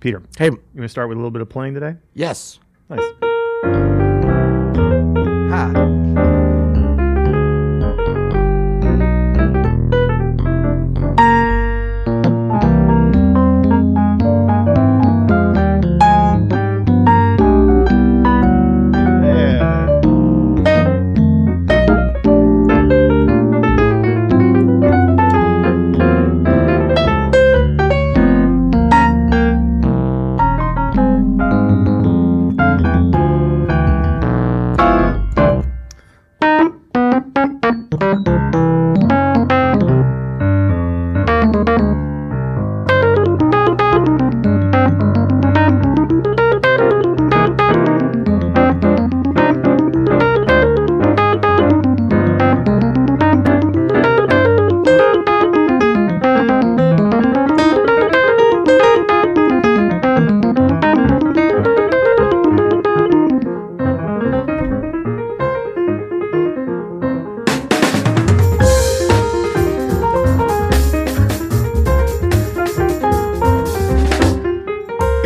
Peter, Hey, you want to start with a little bit of playing today? yes. Nice.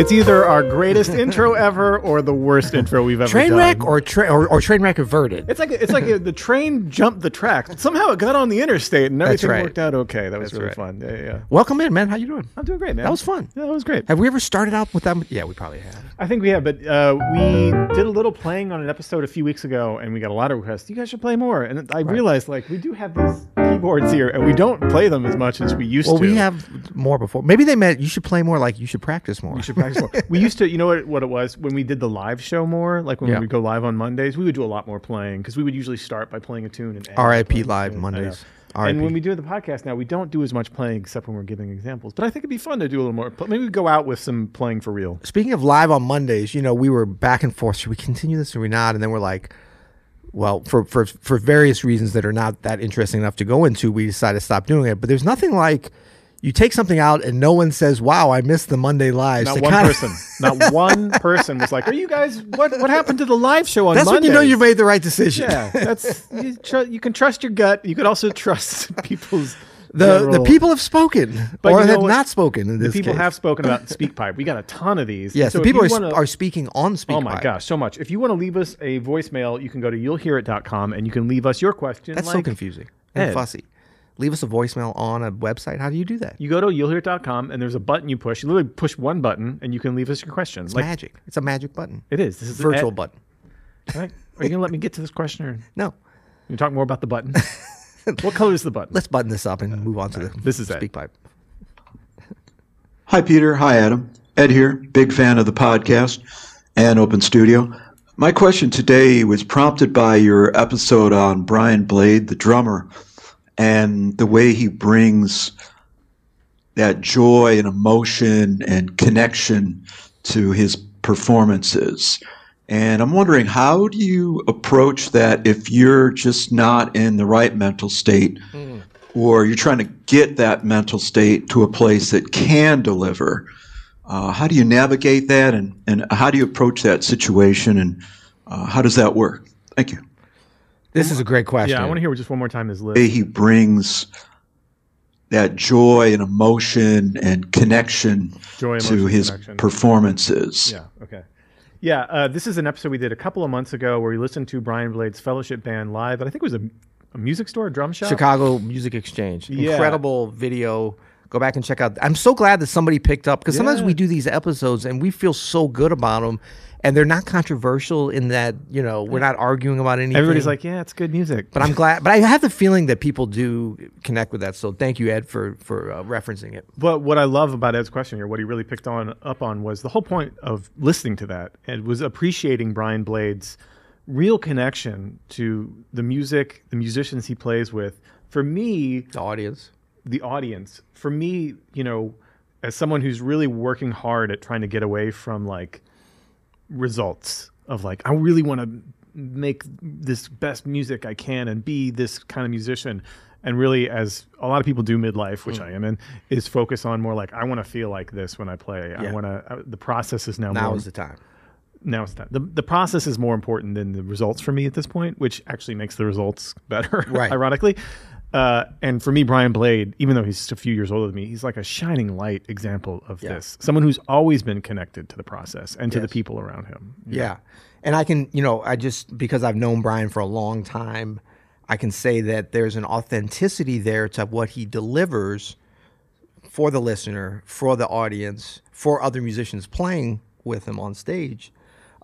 It's either our greatest intro ever or the worst intro we've ever Train done. wreck or, tra- or or train wreck averted. It's like it's like the train jumped the track. Somehow it got on the interstate and everything right. worked out okay. That was That's really right. fun. Yeah, yeah. Welcome in, man. How you doing? I'm doing great, man. That was fun. Yeah, that was great. Have we ever started out with that? Yeah, we probably have. I think we have, but uh, we did a little playing on an episode a few weeks ago, and we got a lot of requests. You guys should play more. And I realized, like, we do have these keyboards here, and we don't play them as much as we used Well, to. Well, we have more before. Maybe they meant you should play more. Like you should practice more. We should practice we used to, you know what, what it was when we did the live show more, like when Yeah. we would go live on Mondays, we would do a lot more playing because we would usually start by playing a tune and end R.I.P. live tune. I know. Mondays. And when we do the podcast now, we don't do as much playing except when we're giving examples. But I think it'd be fun to do a little more. Maybe we go out with some playing for real. Speaking of live on Mondays, you know, we were back and forth. Should we continue this or we not? And then we're like, well, for for for various reasons that are not that interesting enough to go into, we decided to stop doing it. But there's nothing like you take something out and no one says, "Wow, I missed the Monday lives." Not one person, not one person was like, "Are you guys? What what happened to the live show on That's when Monday?" you know you made the right decision. Yeah, that's you, tr- you can trust your gut. You could also trust people's The the people have spoken But or you know have what? not spoken in The people case. have spoken about SpeakPipe. We got a ton of these. Yes, So the people are, wanna- are speaking on SpeakPipe. Oh my gosh, so much. If you want to leave us a voicemail, you can go to you'llhearit.com and you can leave us your question. That's so confusing and Ed. fussy. Leave us a voicemail on a website. How do you do that? You go to you'llhearit.com and there's a button you push. You literally push one button and you can leave us your question. It's like magic. It's a magic button. it is. This is the Virtual Ed- button. All right. Are you gonna let me get to this question, or No. you talk more about the button? what color is the button? Let's button this up and move on to the This is Ed. speak pipe. Hi, Peter. Hi, Adam. Ed here, big fan of the podcast and Open Studio. My question today was prompted by your episode on Brian Blade, the drummer, and the way he brings that joy and emotion and connection to his performances. And I'm wondering, how do you approach that if you're just not in the right mental state? or you're trying to get that mental state to a place that can deliver. Uh, how do you navigate that, and, and how do you approach that situation, and uh, how does that work? Thank you. This is a great question. Yeah, I want to hear just one more time this Way list. he brings that joy and emotion and connection Joy, to his connection. performances. Yeah. Okay. Yeah. Uh, this is an episode we did a couple of months ago where we listened to Brian Blade's Fellowship Band live. And I think it was a, a music store, a drum shop. Chicago Music Exchange. Yeah. Incredible video. Go back and check out. I'm so glad that somebody picked up because sometimes we do these episodes and we feel so good about them, and they're not controversial in that you know we're not arguing about anything. Everybody's like, yeah, it's good music. but I'm glad. But I have the feeling that people do connect with that. So thank you, Ed, for for uh, referencing it. But what I love about Ed's question here, what he really picked on up on was the whole point of listening to that and was appreciating Brian Blade's real connection to the music, the musicians he plays with. For me, The audience. The audience, for me, you know, as someone who's really working hard at trying to get away from like results of like, I really want to make this best music I can and be this kind of musician. And really, as a lot of people do midlife, which I am in, is focus on more like I want to feel like this when I play. I want to. Uh, the process is now. Now more, is the time. now it's time. The, the process is more important than the results for me at this point, which actually makes the results better, Right. ironically. Uh, and for me, Brian Blade, even though he's just a few years older than me, he's like a shining light example of Yeah. this. Someone who's always been connected to the process and to the people around him. Yeah. And I can, you know, I just, because I've known Brian for a long time, I can say that there's an authenticity there to what he delivers for the listener, for the audience, for other musicians playing with him on stage.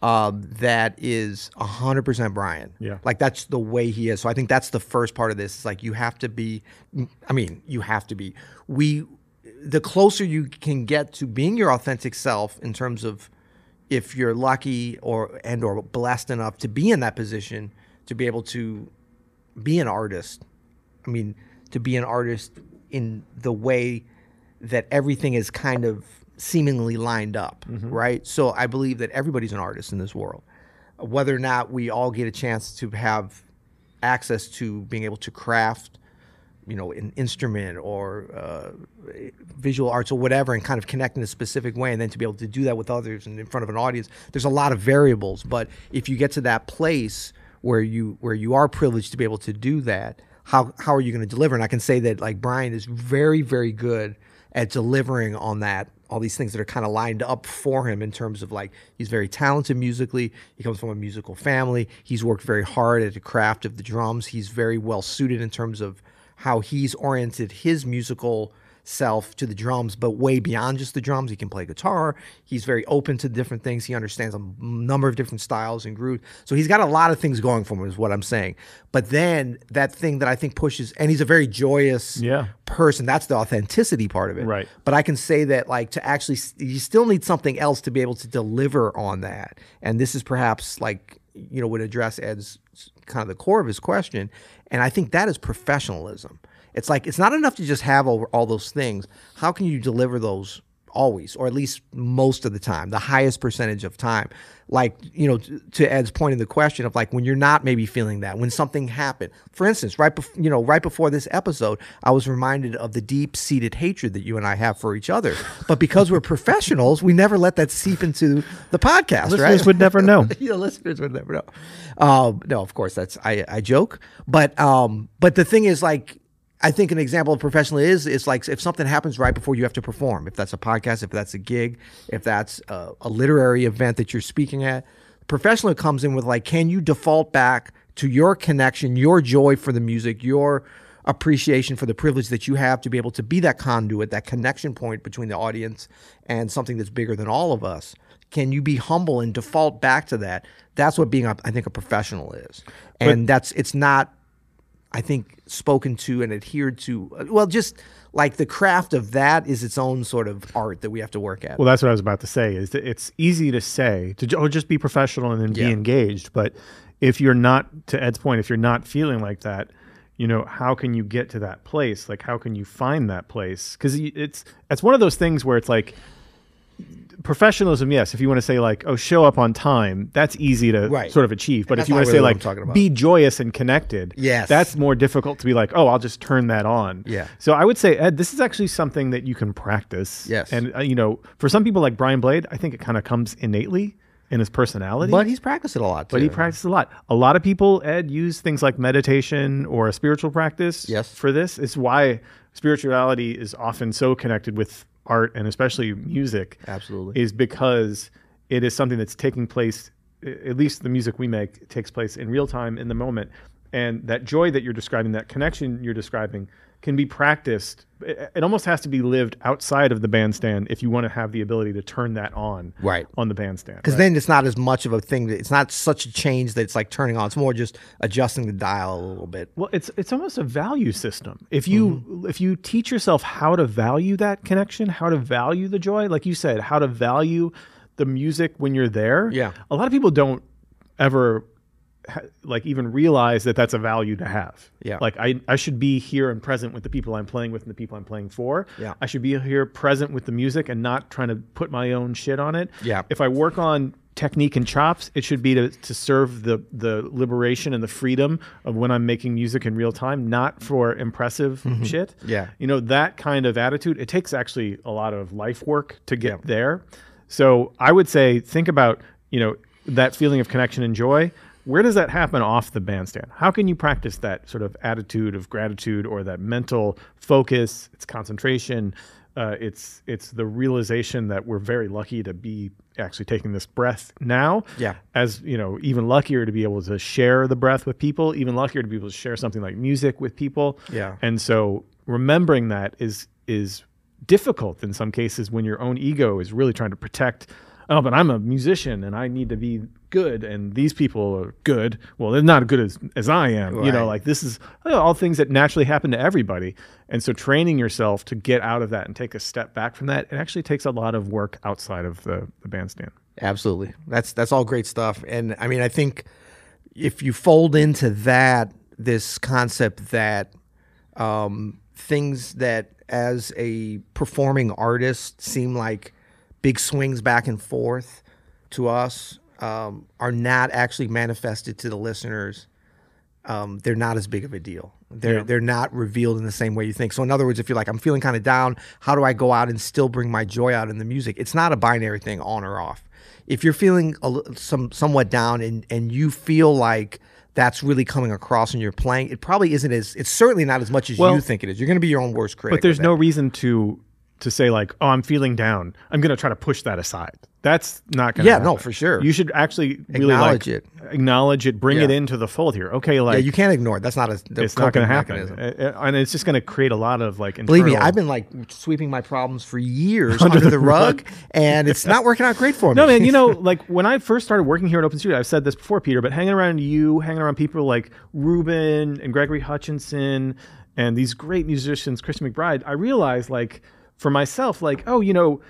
Um, that is 100% Brian. Yeah. Like that's the way he is. So I think that's the first part of this. It's like you have to be, I mean, you have to be. We, the closer you can get to being your authentic self in terms of if you're lucky or and or blessed enough to be in that position to be able to be an artist i mean to be an artist in the way that everything is kind of seemingly lined up right so i believe that everybody's an artist in this world whether or not we all get a chance to have access to being able to craft you know, an instrument or uh, visual arts or whatever, and kind of connect in a specific way, and then to be able to do that with others and in front of an audience. There's a lot of variables, but if you get to that place where you where you are privileged to be able to do that, how how are you going to deliver? And I can say that like Brian is very very good at delivering on that all these things that are kind of lined up for him in terms of like he's very talented musically he comes from a musical family he's worked very hard at the craft of the drums he's very well suited in terms of how he's oriented his musical self to the drums, but way beyond just the drums. He can play guitar. He's very open to different things. He understands a number of different styles and grooves. So he's got a lot of things going for him, is what I'm saying. But then that thing that I think pushes, and he's a very joyous Yeah. person. That's the authenticity part of it. Right. But I can say that, like, to actually, you still need something else to be able to deliver on that. And this is perhaps like, you know, would address Ed's kind of the core of his question. And I think that is professionalism. It's like, it's not enough to just have all, all those things. How can you deliver those always, or at least most of the time, the highest percentage of time? Like, you know, t- to Ed's point in the question of like when you're not maybe feeling that, when something happened. For instance, right before, you know, right before this episode, I was reminded of the deep seated hatred that you and I have for each other. But because we're professionals, we never let that seep into the podcast, right? Listeners right? would never know. yeah, listeners would never know. Um, no, of course, that's I, I joke, but um, but the thing is, like, I think an example of professional is is like if something happens right before you have to perform, if that's a podcast, if that's a gig, if that's a, a literary event that you're speaking at, professional comes in with like, can you default back to your connection, your joy for the music, your appreciation for the privilege that you have to be able to be that conduit, that connection point between the audience and something that's bigger than all of us. Can you be humble and default back to that? That's what being, a, I think, a professional is, and that's it's not, I think, spoken to and adhered to. Uh, well, just like the craft of that is its own sort of art that we have to work at. Well, that's what I was about to say. Is that it's easy to say to oh, just be professional and then Yeah. be engaged, but if you're not, to Ed's point, if you're not feeling like that, you know, how can you get to that place? Like, how can you find that place? Because it's it's one of those things where it's like professionalism. Yes, if you want to say like, oh, show up on time, that's easy to Right. sort of achieve. But that's if you want to really say like, be joyous and connected, Yes. that's more difficult to be like, oh, I'll just turn that on. Yeah. So I would say, Ed, this is actually something that you can practice. Yes. And uh, you know, for some people like Brian Blade, I think it kind of comes innately in his personality. but he's practiced it a lot. Too. But he practiced a lot. A lot of people, Ed, use things like meditation or a spiritual practice Yes. for this. It's why spirituality is often so connected with art and especially music. Absolutely. Is because it is something that's taking place, at least the music we make takes place in real time in the moment. And that joy that you're describing, that connection you're describing, can be practiced. It, it almost has to be lived outside of the bandstand if you want to have the ability to turn that on Right. on the bandstand. Because then it's not as much of a thing. That, it's not such a change that it's like turning on. It's more just adjusting the dial a little bit. Well, it's it's almost a value system. If you Mm-hmm. if you teach yourself how to value that connection, how to value the joy, like you said, how to value the music when you're there. Yeah. A lot of people don't ever ha- like even realize that that's a value to have. Yeah. Like I I should be here and present with the people I'm playing with and the people I'm playing for. Yeah. I should be here present with the music and not trying to put my own shit on it. Yeah. If I work on technique and chops, it should be to, to serve the the liberation and the freedom of when I'm making music in real time, not for impressive shit. Mm-hmm. Yeah. You know, that kind of attitude, it takes actually a lot of life work to get there. So I would say think about, you know, that feeling of connection and joy. Where does that happen off the bandstand? How can you practice that sort of attitude of gratitude or that mental focus, its concentration? Uh, it's it's the realization that we're very lucky to be actually taking this breath now. Yeah. As you know, even luckier to be able to share the breath with people. Even luckier to be able to share something like music with people. Yeah. And so remembering that is is difficult in some cases when your own ego is really trying to protect oh but i'm a musician and i need to be good and these people are good well they're not as good as, as i am you know like this is you know, all things that naturally happen to everybody and so training yourself to get out of that and take a step back from that it actually takes a lot of work outside of the, the bandstand Absolutely. That's that's all great stuff. And I mean, I think if you fold into that this concept that um, things that as a performing artist seem like big swings back and forth to us um, are not actually manifested to the listeners um, they're not as big of a deal. They're Yeah. they're not revealed in the same way you think. So in other words, if you're like I'm feeling kind of down, how do I go out and still bring my joy out in the music? It's not a binary thing on or off. If you're feeling a, some somewhat down and and you feel like that's really coming across when you're playing, it probably isn't as it's certainly not as much as Well, you think it is. You're going to be your own worst critic. but there's no reason to to say like oh i'm feeling down i'm going to try to push that aside that's not going to Yeah, no, for sure. you should actually really Acknowledge like, it. acknowledge it bring it into the fold here okay like yeah, you can't ignore it. That's not a it's not going to happen mechanism. And it's just going to create a lot of like Believe me, I've been like sweeping my problems for years under, the, rug, and it's not working out great for me. No, man, you know, like when I first started working here at Open Studio, I've said this before, Peter, but hanging around you, hanging around people like Ruben and Gregory Hutchinson and these great musicians, Christian McBride, I realized like for myself, like, oh, you know,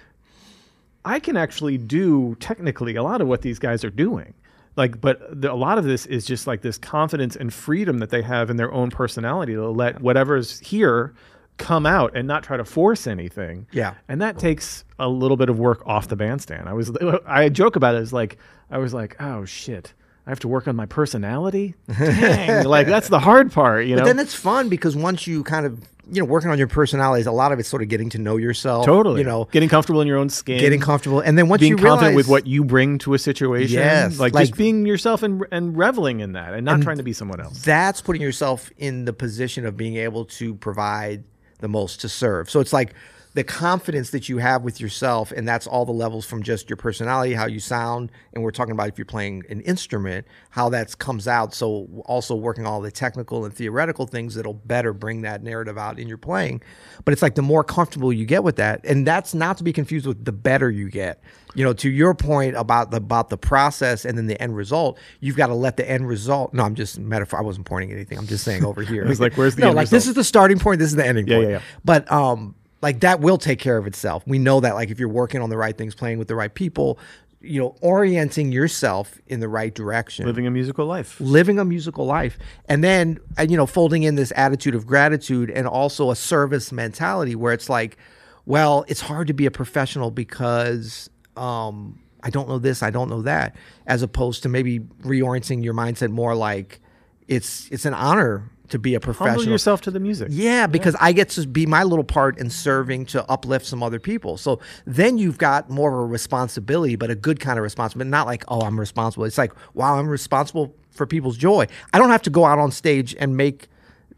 I can actually do technically a lot of what these guys are doing. Like, but the, a lot of this is just like this confidence and freedom that they have in their own personality to let whatever's here come out and not try to force anything. Yeah. And that takes a little bit of work off the bandstand. I was, I joke about it as like, I was like, oh shit, I have to work on my personality. Dang, like that's the hard part, you know. But then it's fun because once you kind of you know working on your personalities, a lot of it's sort of getting to know yourself. totally, you know, getting comfortable in your own skin, getting comfortable, and then once being you confident with what you bring to a situation. Yes, like, like- just being yourself and and reveling in that, and not trying to be someone else. that's putting yourself in the position of being able to provide the most to serve. So it's like the confidence that you have with yourself, and that's all the levels from just your personality, how you sound, and we're talking about if you're playing an instrument, how that comes out. So also working all the technical and theoretical things that'll better bring that narrative out in your playing. But it's like the more comfortable you get with that, and that's not to be confused with the better you get. You know, to your point about the about the process and then the end result, you've got to let the end result. No, I'm just metaphor. I wasn't pointing anything. I'm just saying over here. was like, where's the no? like this is the starting point. This is the ending Yeah, point. yeah, yeah. But um, like that will take care of itself. We know that. Like if you're working on the right things, playing with the right people, you know, orienting yourself in the right direction Living a musical life. living a musical life and then uh, you know folding in this attitude of gratitude and also a service mentality where it's like well it's hard to be a professional because um i don't know this i don't know that as opposed to maybe reorienting your mindset more like it's it's an honor to be a professional Humble yourself to the music. yeah, because I get to be my little part in serving to uplift some other people. So then you've got more of a responsibility, but a good kind of responsibility, not like, oh, I'm responsible. It's like, wow, I'm responsible for people's joy. I don't have to go out on stage and make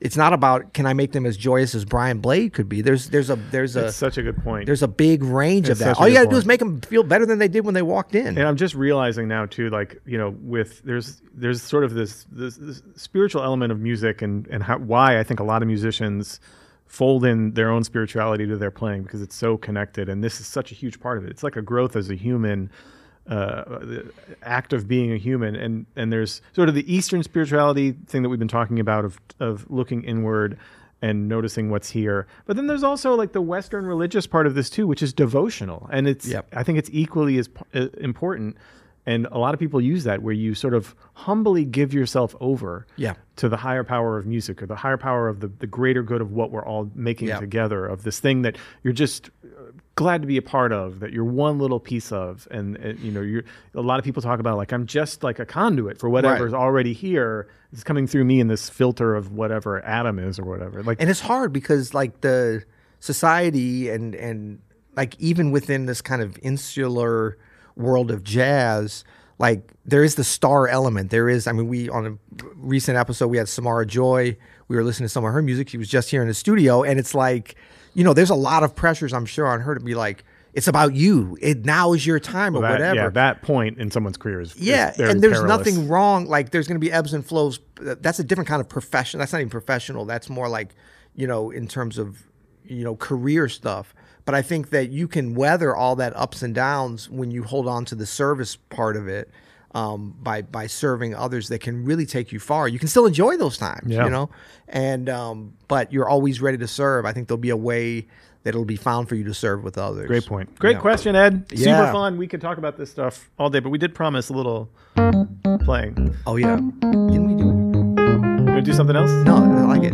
it's not about can I make them as joyous as Brian Blade could be. There's there's a there's a That's such a good point. there's a big range of that. All you got to do is make them feel better than they did when they walked in. and I'm just realizing now too, like you know, with there's there's sort of this this, this spiritual element of music, and and how, why I think a lot of musicians fold in their own spirituality to their playing because it's so connected, and this is such a huge part of it. It's like a growth as a human. Uh, the act of being a human, and and there's sort of the Eastern spirituality thing that we've been talking about of of looking inward and noticing what's here. But then there's also like the Western religious part of this too, which is devotional, and it's Yep. I think it's equally as p- uh, important. And a lot of people use that where you sort of humbly give yourself over Yeah. to the higher power of music or the higher power of the, the greater good of what we're all making together, of this thing that you're just uh, glad to be a part of, that you're one little piece of. And, uh, you know, you're a lot of people talk about like, I'm just like a conduit for whatever's already here. It's coming through me in this filter of whatever Adam is or whatever. Like, and it's hard because like the society and and like even within this kind of insular world of jazz like there is the star element. There is, I mean, we on a recent episode we had Samara Joy. We were listening to some of her music. She was just here in the studio, and it's like, you know, there's a lot of pressures I'm sure on her to be like, it's about you. It now is your time or that, whatever. Yeah, that point in someone's career is is Yeah, very and there's perilous. nothing wrong. Like there's going to be ebbs and flows. That's a different kind of profession. That's not even professional. That's more like, you know, in terms of, you know, career stuff. But I think that you can weather all that ups and downs when you hold on to the service part of it. Um, by by serving others that can really take you far. You can still enjoy those times, Yeah. you know, and um, but you're always ready to serve. I think there'll be a way that it'll be found for you to serve with others. Great point. Great Yeah. question, Ed. Super fun. We could talk about this stuff all day, but we did promise a little playing. Oh yeah, didn't we do it? You want to do something else? No, I like it.